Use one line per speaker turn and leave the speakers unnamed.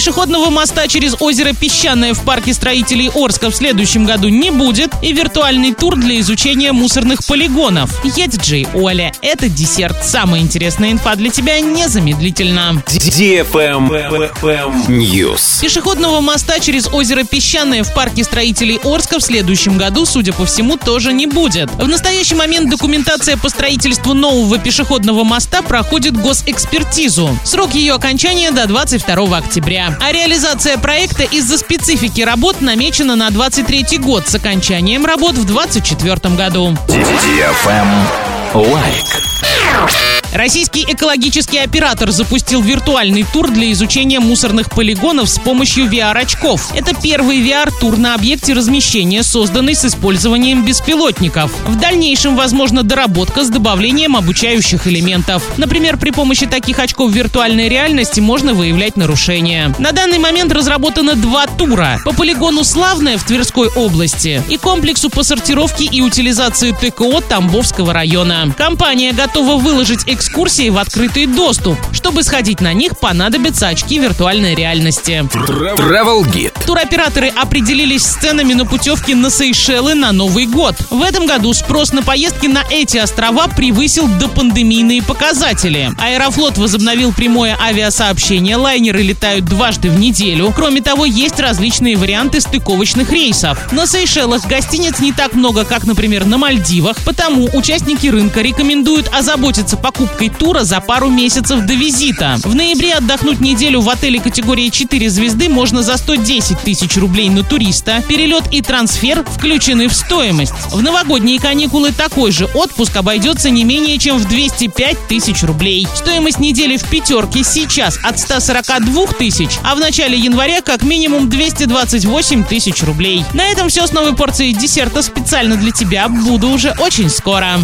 Пешеходного моста через озеро Песчаное в парке строителей Орска в следующем году не будет и виртуальный тур для изучения мусорных полигонов. Я диджей Оля. Это десерт. Самая интересная инфа для тебя незамедлительно.
News.
Пешеходного моста через озеро Песчаное в парке строителей Орска в следующем году, судя по всему, тоже не будет. В настоящий момент документация по строительству нового пешеходного моста проходит госэкспертизу. Срок ее окончания до 22 октября. А реализация проекта из-за специфики работ намечена на 23 год с окончанием работ в 2024 году.
Лайк.
Российский экологический оператор запустил виртуальный тур для изучения мусорных полигонов с помощью VR-очков. Это первый VR-тур на объекте размещения, созданный с использованием беспилотников. В дальнейшем возможна доработка с добавлением обучающих элементов. Например, при помощи таких очков виртуальной реальности можно выявлять нарушения. На данный момент разработано два тура. По полигону «Славное» в Тверской области и комплексу по сортировке и утилизации ТКО Тамбовского района. Компания готова выложить экскурсии в открытый доступ. Чтобы сходить на них, понадобятся очки виртуальной реальности.
Travel Guide.
Туроператоры определились с ценами на путевки на Сейшелы на Новый год. В этом году спрос на поездки на эти острова превысил допандемийные показатели. Аэрофлот возобновил прямое авиасообщение, лайнеры летают дважды в неделю. Кроме того, есть различные варианты стыковочных рейсов. На Сейшелах гостиниц не так много, как, например, на Мальдивах, потому участники рынка рекомендуют озаботиться покупкой тура за пару месяцев до визита. В ноябре отдохнуть неделю в отеле категории 4 звезды можно за 110 тысяч рублей на туриста. Перелет и трансфер включены в стоимость. В новогодние каникулы такой же отпуск обойдется не менее чем в 205 тысяч рублей. Стоимость недели в пятерке сейчас от 142 тысяч, а в начале января как минимум 228 тысяч рублей. На этом все с новой порцией десерта специально для тебя. Буду уже очень скоро.